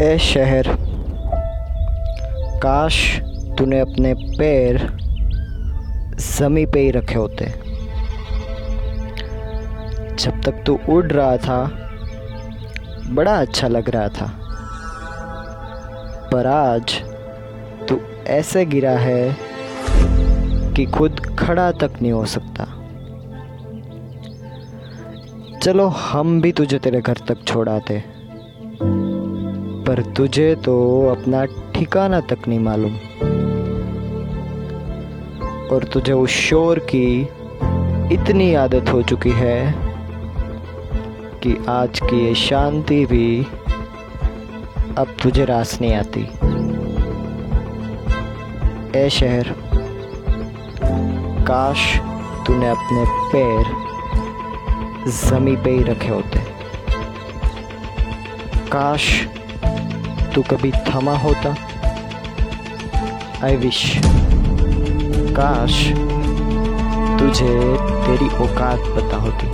ए शहर, काश तूने अपने पैर जमी पे ही रखे होते। जब तक तू उड़ रहा था, बड़ा अच्छा लग रहा था। पर आज तू ऐसे गिरा है कि खुद खड़ा तक नहीं हो सकता। चलो, हम भी तुझे तेरे घर तक छोड़ाते पर तुझे तो अपना ठिकाना तक नहीं मालूम। और तुझे उस शोर की इतनी आदत हो चुकी है कि आज की ये शांति भी अब तुझे रास नहीं आती। ए शहर, काश तूने अपने पैर जमी पे ही रखे होते। काश तू कभी थमा होता। आई विश काश तुझे तेरी औकात पता होती।